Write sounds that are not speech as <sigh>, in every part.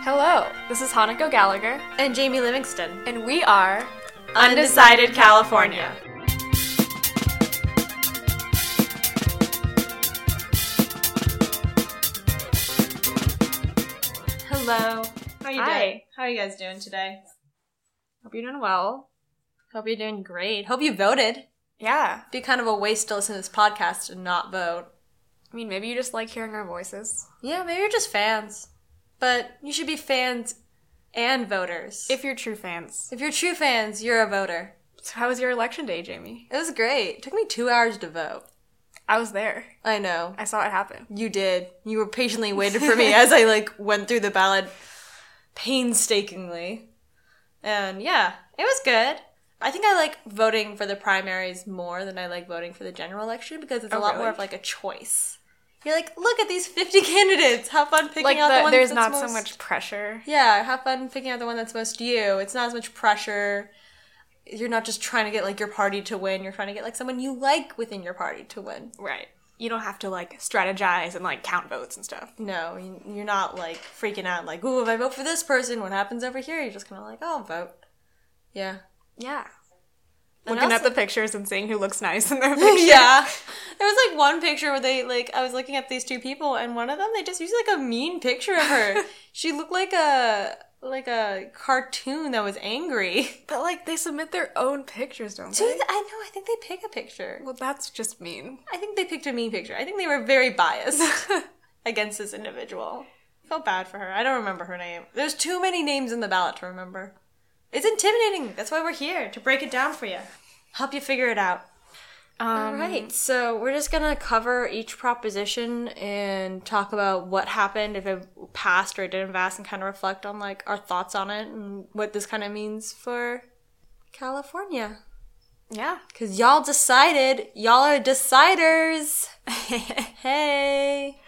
Hello, this is Hanako Gallagher, And Jamie Livingston. and we are Undecided California. Hello. How you Hi. doing? How are you guys doing today? Hope you're doing well. Hope you're doing great. Hope you voted. Yeah. It'd Be kind of a waste to listen to this podcast and not vote. I mean, maybe you just like hearing our voices. Yeah, maybe you're just fans. But you should be fans and voters. If you're true fans. if you're true fans, you're a voter. So how was your election day, Jamie? It was great. It took me two hours to vote. I was there. I know. I saw it happen. You did. You were patiently waited for me as I <laughs> like went through the ballot painstakingly. And yeah, it was good. I think I like voting for the primaries more than I like voting for the general election because it's a Oh, lot really? more of like a choice. You're like, look at these 50 <laughs> candidates. Have fun picking Like out the, the, one there's that's not so much pressure. Yeah, have fun picking out the one that's most you. It's not as much pressure. You're not just trying to get like your party to win. You're trying to get like someone you like within your party to win. Right. You don't have to like strategize and like count votes and stuff. No, you- you're not like freaking out like, ooh, if I vote for this person, what happens over here? You're just kind of like, oh, I'll vote. Yeah. Yeah. Looking at the pictures and seeing who looks nice in their <laughs> picture. yeah. There was like one picture where they like I was looking at these two people and one of them they just used like a mean picture of her. <laughs> she looked like a like a cartoon that was angry. <laughs> But like they submit their own pictures, don't Dude, they? I know. I think they pick a picture. Well, that's just mean. I think they picked a mean picture. I think they were very biased against this individual. Felt bad for her. I don't remember her name. There's too many names in the ballot to remember. It's intimidating. That's why we're here to break it down for you, help you figure it out. Um, All right, so we're just gonna cover each proposition and talk about what happened, if it passed or it didn't pass, and kind of reflect on like our thoughts on it and what this kind of means for California. Yeah. Cause y'all decided, y'all are deciders. <laughs> hey.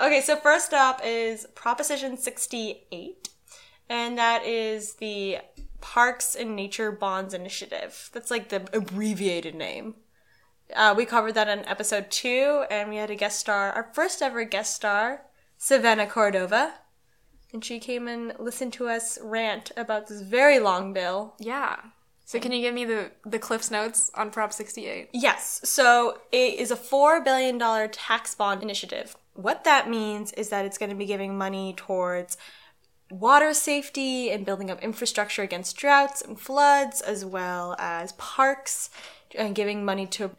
Okay, so first up is Proposition 68, and that is the Parks and Nature Bonds Initiative. That's like the abbreviated name. Uh, we covered that in episode two, and we had a guest star, our first ever guest star, Savannah Cordova. And she came and listened to us rant about this very long bill. Yeah. So can you give me the the Cliff's notes on Prop 68? Yes. So it is a $4 billion tax bond initiative. What that means is that it's going to be giving money towards water safety and building up infrastructure against droughts and floods, as well as parks, and giving money to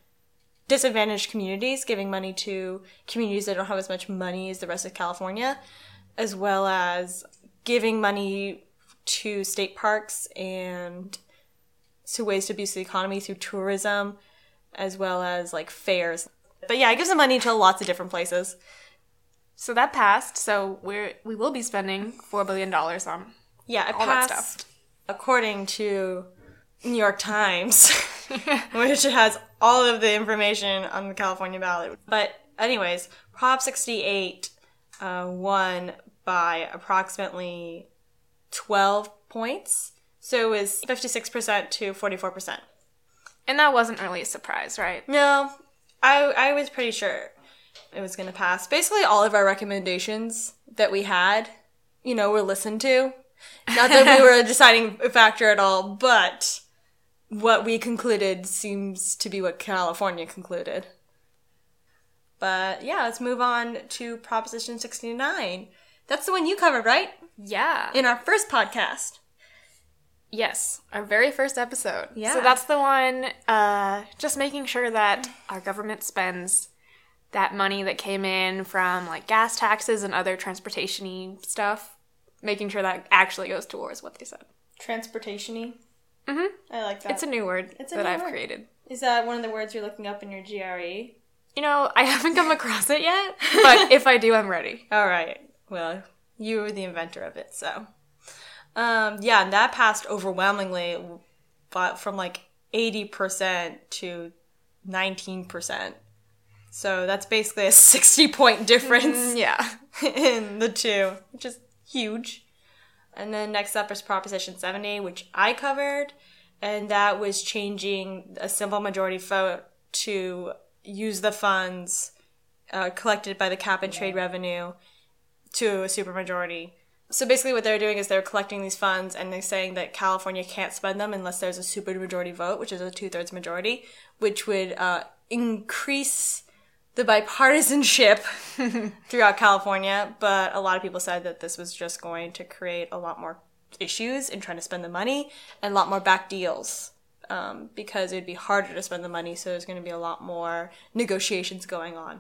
disadvantaged communities, giving money to communities that don't have as much money as the rest of California, as well as giving money to state parks and to ways to boost the economy through tourism, as well as like fairs. But yeah, it gives them money to lots of different places. So that passed. So we're we will be spending four billion dollars on. Yeah, it All that passed stuff. according to New York Times, <laughs> which has all of the information on the California ballot. But anyways, Prop 68 uh, won by approximately 12 points. So it was 56% to 44%. And that wasn't really a surprise, right? No, I I was pretty sure it was gonna pass. Basically, all of our recommendations that we had, you know, were listened to. Not that we were a <laughs> deciding factor at all, but what we concluded seems to be what California concluded. But yeah, let's move on to Proposition 69. That's the one you covered, right? Yeah. In our first podcast. yes. Our very first episode. Yeah. So that's the one. Uh, just making sure that our government spends that money that came in from like gas taxes and other transportation stuff. Making sure that actually goes towards what they said. Transportation-y. Mhm. I like that. It's a new word It's a that new I've word. created. Is that one of the words you're looking up in your? GRE? You know, I haven't come across it yet, but <laughs> if I do, I'm ready. All right. Well, you were the inventor of it, so. Um, yeah, and that passed overwhelmingly, but from like 80% to 19%. So that's basically a <laughs> 60 point difference Yeah. <laughs> in the two, which is huge. And then next up is Proposition 70, which I covered, and that was changing a simple majority vote to use the funds uh, collected by the cap and trade revenue to a supermajority So basically, what they're doing is they're collecting these funds and they're saying that California can't spend them unless there's a supermajority vote, which is a two thirds majority, which would uh, increase the bipartisanship <laughs> throughout California. But a lot of people said that this was just going to create a lot more issues in trying to spend the money and a lot more back deals. Um, because it would be harder to spend the money, so there's going to be a lot more negotiations going on.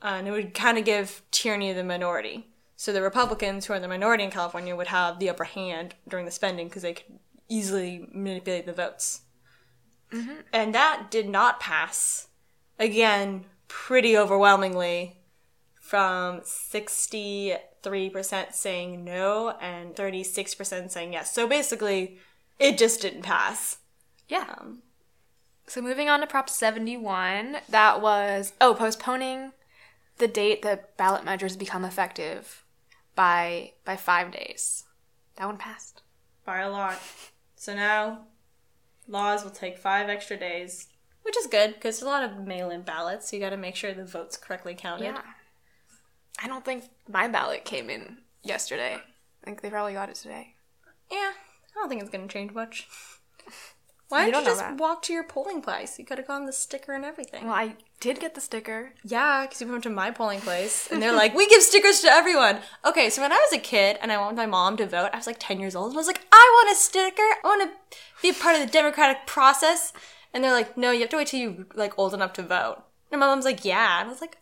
Uh, and it would kind of give tyranny the minority. So the Republicans, who are the minority in California, would have the upper hand during the spending because they could easily manipulate the votes. And that did not pass. Again, pretty overwhelmingly, from 63% saying no and 36% saying yes. So basically, it just didn't pass. Yeah. Um, So moving on to Prop 71, that was oh postponing the date that ballot measures become effective by by five days. That one passed. by a lot. So now, laws will take five extra days, which is good because there's a lot of mail-in ballots. So you got to make sure the votes correctly counted. Yeah. I don't think my ballot came in yesterday. I think they probably got it today. Yeah, I don't think it's gonna change much. <laughs> Why You don't you just that. walk to your polling place? You could have gotten the sticker and everything. Well, I did get the sticker. Yeah, because you went to my polling place, and they're <laughs> like, "We give stickers to everyone." Okay, so when I was a kid and I went with my mom to vote, I was like ten years old, and I was like, "I want a sticker. I want to be a part of the democratic process." And they're like, "No, you have to wait till you're like old enough to vote." And my mom's like, "Yeah," and I was like,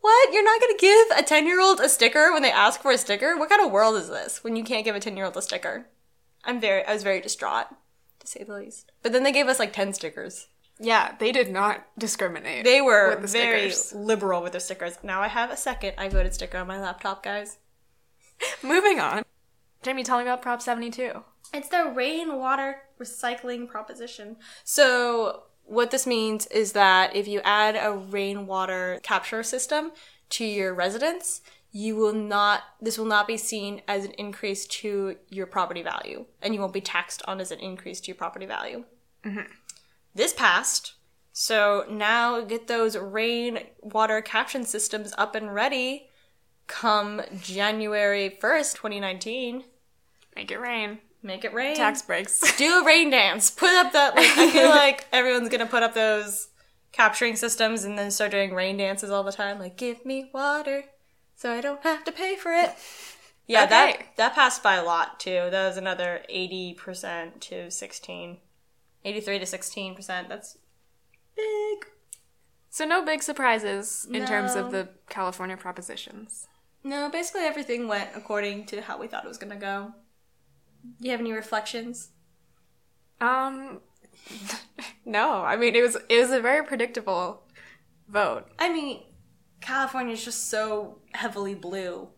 "What? You're not gonna give a ten year old a sticker when they ask for a sticker? What kind of world is this when you can't give a ten year old a sticker?" I'm very, I was very distraught, to say the least. But then they gave us like ten stickers. Yeah, they did not discriminate. They were the very liberal with their stickers. Now I have a second I voted sticker on my laptop, guys. Moving on. Jamie, tell me about Prop 72. It's the rainwater recycling proposition. So, what this means is that if you add a rainwater capture system to your residence, you will not, this will not be seen as an increase to your property value, and you won't be taxed on as an increase to your property value. Mm-hmm. This passed. So now get those rainwater caption systems up and ready come January 1st, 2019. Make it rain. Make it rain. Tax breaks. <laughs> Do a rain dance. Put up that. Like, I feel <laughs> like everyone's gonna put up those capturing systems and then start doing rain dances all the time. Like, give me water, so I don't have to pay for it. <laughs> Yeah, that Okay. that passed by a lot too. That was another eighty percent to 16. 83 to sixteen percent. That's big. so no big surprises in terms of the California propositions. No, basically everything went according to how we thought it was gonna go. Do you have any reflections? Um <laughs> no, I mean it was it was a very predictable vote. I mean, California's just so heavily blue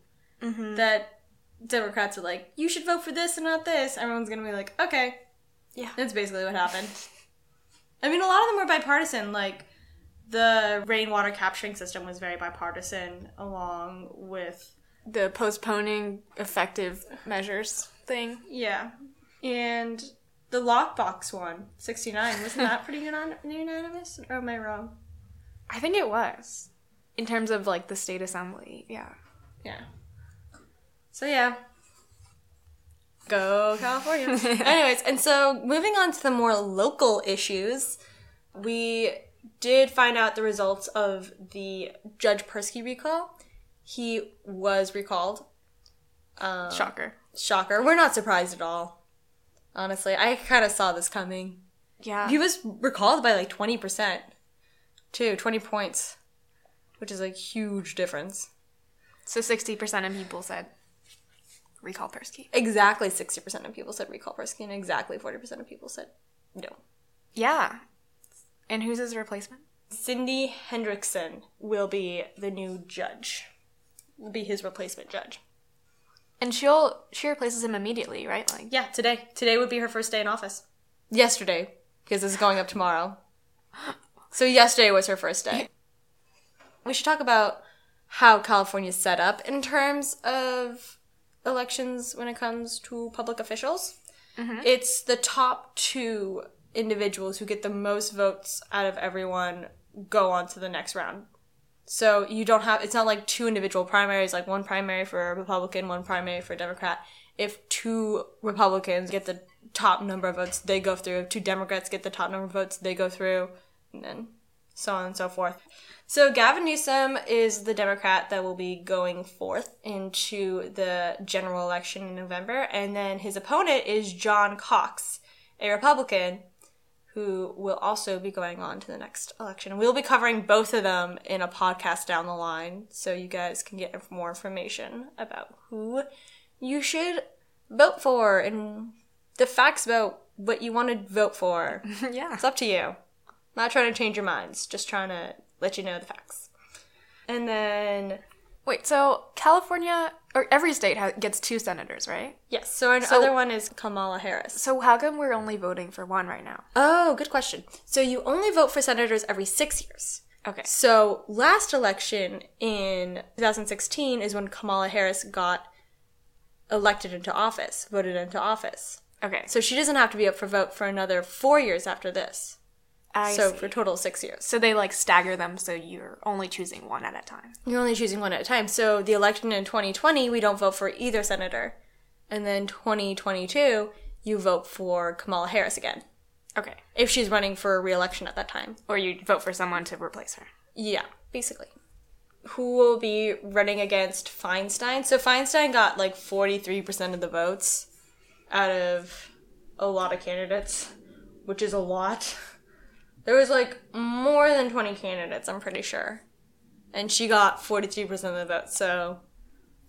Mm-hmm. that Democrats are like, you should vote for this and not this. Everyone's gonna be like, okay. Yeah. That's basically what happened. <laughs> I mean, a lot of them were bipartisan. Like, the rainwater capturing system was very bipartisan, along with. The postponing effective measures thing. Yeah. And the lockbox one, 69, wasn't that pretty <laughs> unan- unanimous? Or am I wrong? I think it was. In terms of like the state assembly. Yeah. Yeah. So yeah. Go California. <laughs> Anyways, and so moving on to the more local issues, we did find out the results of the Judge Persky recall. He was recalled. Um, Shocker. Shocker. We're not surprised at all. Honestly, I kind of saw this coming. Yeah. He was recalled by like 20%, too. 20 points, which is like huge difference. so sixty percent of people said recall Persky. Exactly 60% of people said recall Persky, and exactly 40% of people said no. Yeah. And who's his replacement? Cindy Hendrickson will be the new judge. Will be his replacement judge. And she'll she replaces him immediately, right? Like Yeah, today. Today would be her first day in office. Yesterday, because this is going up tomorrow. So yesterday was her first day. We should talk about how California's set up in terms of elections when it comes to public officials. Mm-hmm. It's the top two individuals who get the most votes out of everyone go on to the next round. So you don't have, it's not like two individual primaries, like one primary for a Republican, one primary for a Democrat. If two Republicans get the top number of votes, they go through. If two Democrats get the top number of votes, they go through. And then so on and so forth. So Gavin Newsom is the Democrat that will be going forth into the general election in November. And then his opponent is John Cox, a Republican who will also be going on to the next election. We'll be covering both of them in a podcast down the line, so you guys can get more information about who you should vote for and the facts about what you want to vote for. <laughs> yeah. It's up to you. Not trying to change your minds, just trying to let you know the facts. And then Wait, so California or every state ha- gets two senators, right? yes, so another So- one is Kamala Harris. So how come we're only voting for one right now? Oh, good question. So you only vote for senators every six years. Okay. So last election in 2016 is when Kamala Harris got elected into office, voted into office. Okay. So she doesn't have to be up for vote for another four years after this. I so see. for a total of six years. So they like stagger them so you're only choosing one at a time. You're only choosing one at a time. So the election in 2020, we don't vote for either senator. And then 2022, you vote for Kamala Harris again. Okay. If she's running for re-election at that time. Or you vote for someone to replace her. Yeah, basically. Who will be running against Feinstein? So Feinstein got like 43% of the votes out of a lot of candidates, which is a lot. <laughs> There was like more than 20 candidates, I'm pretty sure. And she got 43% of the votes, so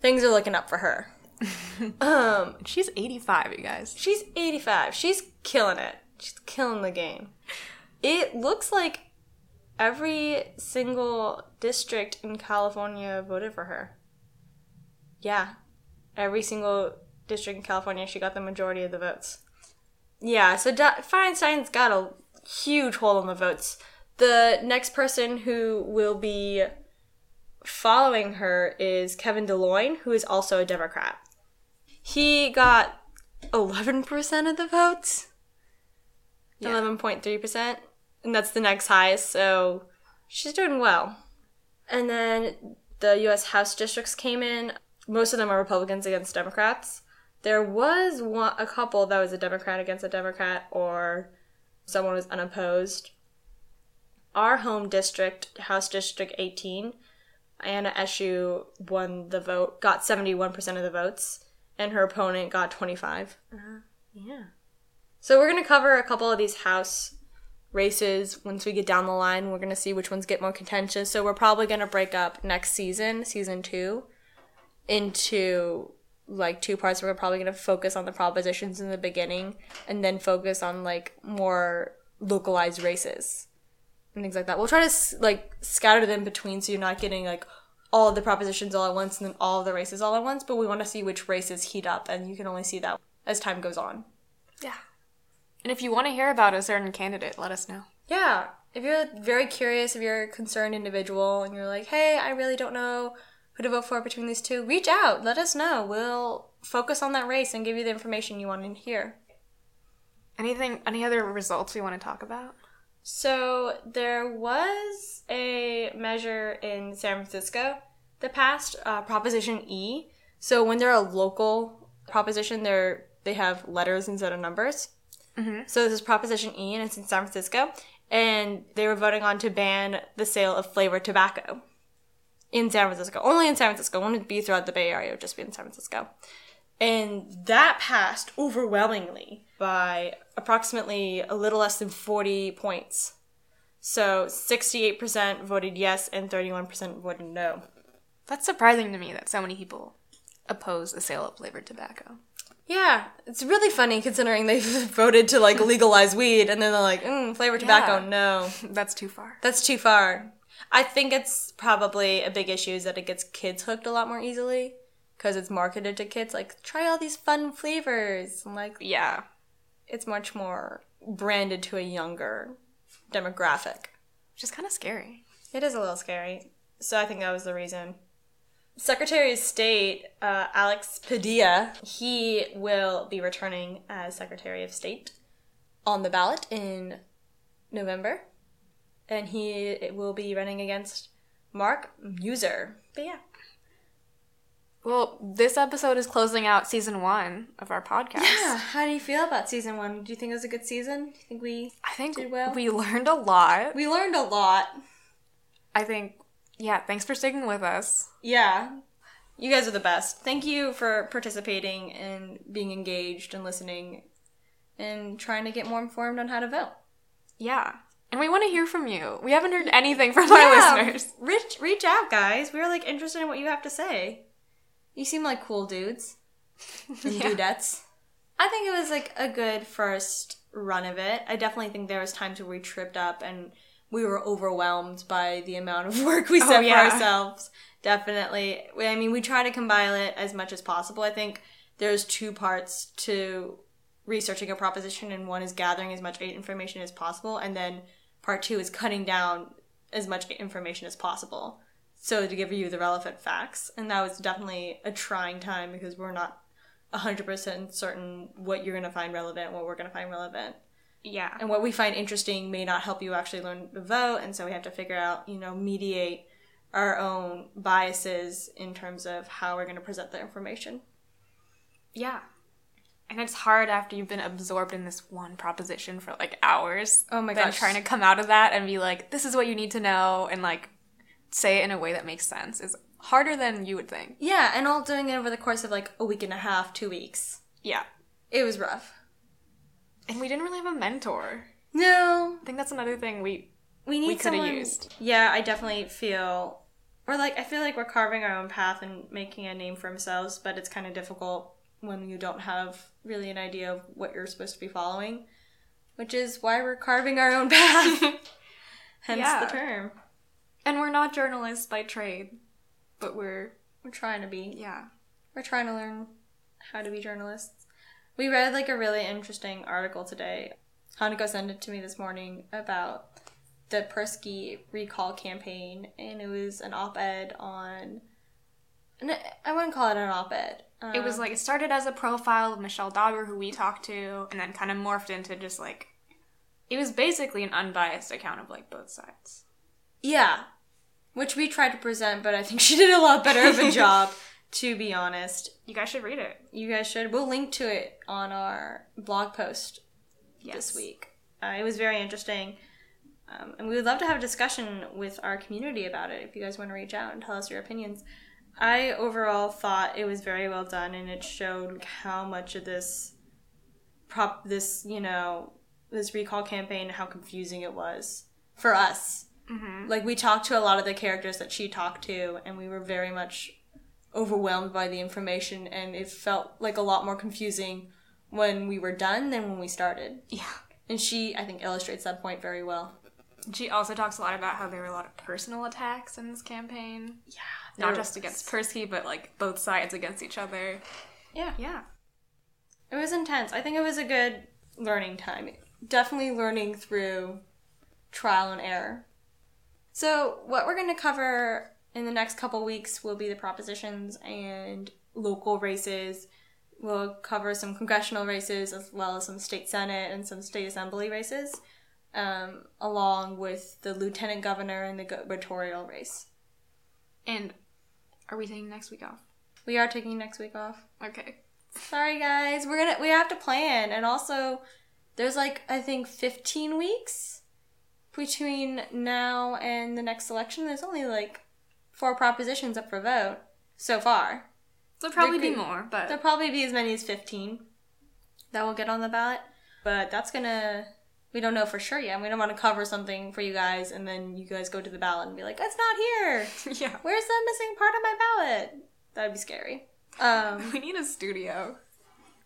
things are looking up for her. <laughs> um, She's 85, you guys. She's 85. She's killing it. She's killing the game. It looks like every single district in California voted for her. Yeah. Every single district in California, she got the majority of the votes. Yeah, so da- Feinstein's got a huge hole in the votes. The next person who will be following her is Kevin de León, who is also a Democrat. He got 11% of the votes. Yeah. 11.3%. And that's the next highest, so she's doing well. And then the US House districts came in. Most of them are Republicans against Democrats. There was one, a couple that was a Democrat against a Democrat, or someone was unopposed. Our home district, House District 18, Anna Eshoo won the vote, got 71% of the votes, and her opponent got 25. Uh-huh. yeah. So we're going to cover a couple of these House races once we get down the line. We're going to see which ones get more contentious. So we're probably going to break up next season, season two, into like two parts. We're probably going to focus on the propositions in the beginning and then focus on like more localized races and things like that. We'll try to like scatter them between so you're not getting like all the propositions all at once and then all the races all at once, but we want to see which races heat up and you can only see that as time goes on. Yeah. And if you want to hear about a certain candidate, let us know. Yeah. If you're very curious, if you're a concerned individual and you're like, hey, I really don't know who to vote for between these two, reach out. Let us know. We'll focus on that race and give you the information you want to hear. Anything, any other results we want to talk about? So there was a measure in San Francisco that passed, uh, Proposition E. So when they're a local proposition, they're they have letters instead of numbers. So this is Proposition E, and it's in San Francisco, and they were voting on to ban the sale of flavored tobacco in San Francisco. Only in San Francisco. It wouldn't be throughout the Bay Area. It would just be in San Francisco. And that passed overwhelmingly by approximately a little less than 40 points. So 68% voted yes and 31% voted no. That's surprising to me that so many people oppose the sale of flavored tobacco. Yeah, it's really funny considering they <laughs> voted to like legalize weed and then they're like, mm, flavored tobacco, Yeah. no. <laughs> That's too far. That's too far. I think it's probably a big issue is that it gets kids hooked a lot more easily because it's marketed to kids. Like, try all these fun flavors. And like, Yeah. it's much more branded to a younger demographic. Which is kind of scary. It is a little scary. So I think that was the reason. Secretary of State uh, Alex Padilla, he will be returning as Secretary of State on the ballot in November. And he will be running against Mark Meuser. But yeah. Well, this episode is closing out season one of our podcast. Yeah. How do you feel about season one? Do you think it was a good season? Do you think we I think Did well. we learned a lot. we learned a lot? I think, yeah, thanks for sticking with us. Yeah. You guys are the best. Thank you for participating and being engaged and listening and trying to get more informed on how to vote. Yeah. And we want to hear from you. We haven't heard anything from our listeners. Reach, reach out, guys. We're like interested in what you have to say. You seem like cool dudes <laughs> and Yeah. dudettes. I think it was like a good first run of it. I definitely think there was times where we tripped up and we were overwhelmed by the amount of <laughs> work we Oh, set yeah. for ourselves. Definitely. I mean, we try to compile it as much as possible. I think there's two parts to researching a proposition, and one is gathering as much information as possible, and then part two is cutting down as much information as possible. So to give you the relevant facts, and that was definitely a trying time because we're not 100% certain what you're going to find relevant, what we're going to find relevant Yeah. and what we find interesting may not help you actually learn to vote and so we have to figure out you know mediate our own biases in terms of how we're going to present the information Yeah. And it's hard after you've been absorbed in this one proposition for like hours. Oh my then gosh. trying to come out of that and be like, this is what you need to know and like say it in a way that makes sense is harder than you would think. yeah and all doing it over the course of like a week and a half two weeks Yeah. it was rough And we didn't really have a mentor. no I think that's another thing we we need We used. yeah i definitely feel or like i feel like we're carving our own path and making a name for ourselves but it's kind of difficult when you don't have really an idea of what you're supposed to be following which is why we're carving our own path. <laughs> Hence Yeah. the term. And we're not journalists by trade, but we're we're trying to be. yeah. we're trying to learn how to be journalists. We read like a really interesting article today. Hanako sent it to me this morning about the persky recall campaign and it was an op-ed on no, i wouldn't call it an op-ed um, It was like it started as a profile of Michele Dauber, who we talked to, and then kind of morphed into just like it was basically an unbiased account of like both sides. yeah which we tried to present but i think she <laughs> did a lot better of a <laughs> job to be honest You guys should read it. you guys should we'll link to it on our blog post Yes. this week. Uh, it was very interesting. Um, and we would love to have a discussion with our community about it if you guys want to reach out and tell us your opinions. I overall thought it was very well done and it showed how much of this prop this, you know, this recall campaign how confusing it was for us. Mm-hmm. Like we talked to a lot of the characters that she talked to and we were very much overwhelmed by the information and it felt like a lot more confusing when we were done than when we started. Yeah. And she, I think, illustrates that point very well. She also talks a lot about how there were a lot of personal attacks in this campaign. Yeah. Not just against Persky, but like both sides against each other. Yeah. Yeah. It was intense. I think it was a good learning time. Definitely learning through trial and error. So, what we're going to cover in the next couple weeks will be the propositions and local races. We'll cover some congressional races as well as some state senate and some state assembly races, um, along with the lieutenant governor and the gubernatorial race. And are we taking next week off? We are taking next week off. Okay. Sorry guys, we're gonna we have to plan and also there's like I think 15 weeks between now and the next election. There's only like four propositions up for vote so far. There'll probably There be more, but There'll probably be as many as 15 that will get on the ballot, but that's gonna we don't know for sure yet. We don't want to cover something for you guys and then you guys go to the ballot and be like, "It's not here. <laughs> yeah. Where's the missing part of my ballot?" That'd be scary. Um <laughs> We need a studio.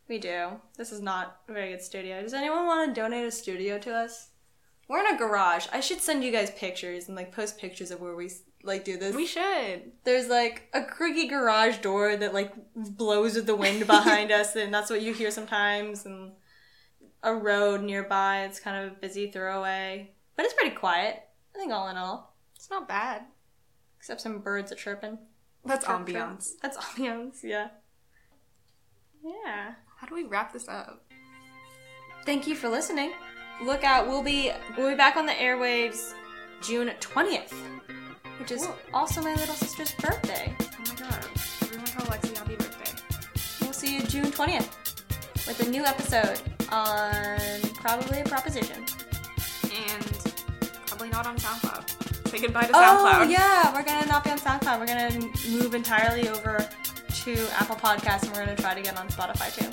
We do. This is not a very good studio. Does anyone want to donate a studio to us? We're in a garage. I should send you guys pictures and like post pictures of where we like do this. We should. There's like a creaky garage door that like blows with the wind behind <laughs> us, and that's what you hear sometimes. And a road nearby. It's kind of a busy throwaway, but it's pretty quiet. I think all in all, It's not bad. except some birds are chirping. That's Chirp, chirp. ambiance. That's <laughs> ambiance. Yeah. Yeah. How do we wrap this up? Thank you for listening. Look out, we'll be we'll be back on the airwaves June 20th. which is also my little sister's birthday. Oh my god. Everyone tell Lexi happy birthday. We'll see you June 20th with a new episode on probably a proposition. And probably not on SoundCloud. Say goodbye to SoundCloud. Oh, SoundCloud. yeah, we're gonna not be on SoundCloud. We're gonna move entirely over to Apple Podcasts and we're gonna try to get on Spotify too.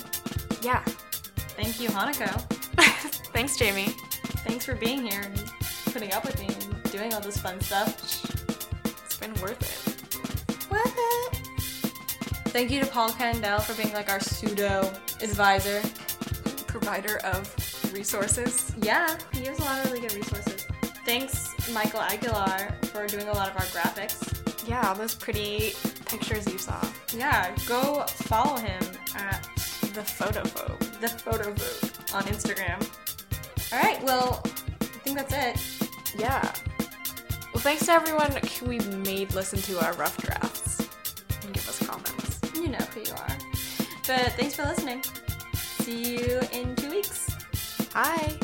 Yeah. Thank you, Hanako. <laughs> Thanks, Jamie. Thanks for being here and putting up with me and doing all this fun stuff. It's been worth it. Worth it. Thank you to Paul Candell for being like our pseudo advisor. Provider of resources. Yeah, he gives a lot of really good resources. Thanks, Michael Aguilar, for doing a lot of our graphics. Yeah, all those pretty pictures you saw. Yeah, go follow him at The photophobe. the photo booth on Instagram. All right, well, I think that's it. Yeah. Well, thanks to everyone who we made listen to our rough drafts and give us comments. You know who you are. But thanks for listening. See you in two weeks. Hi.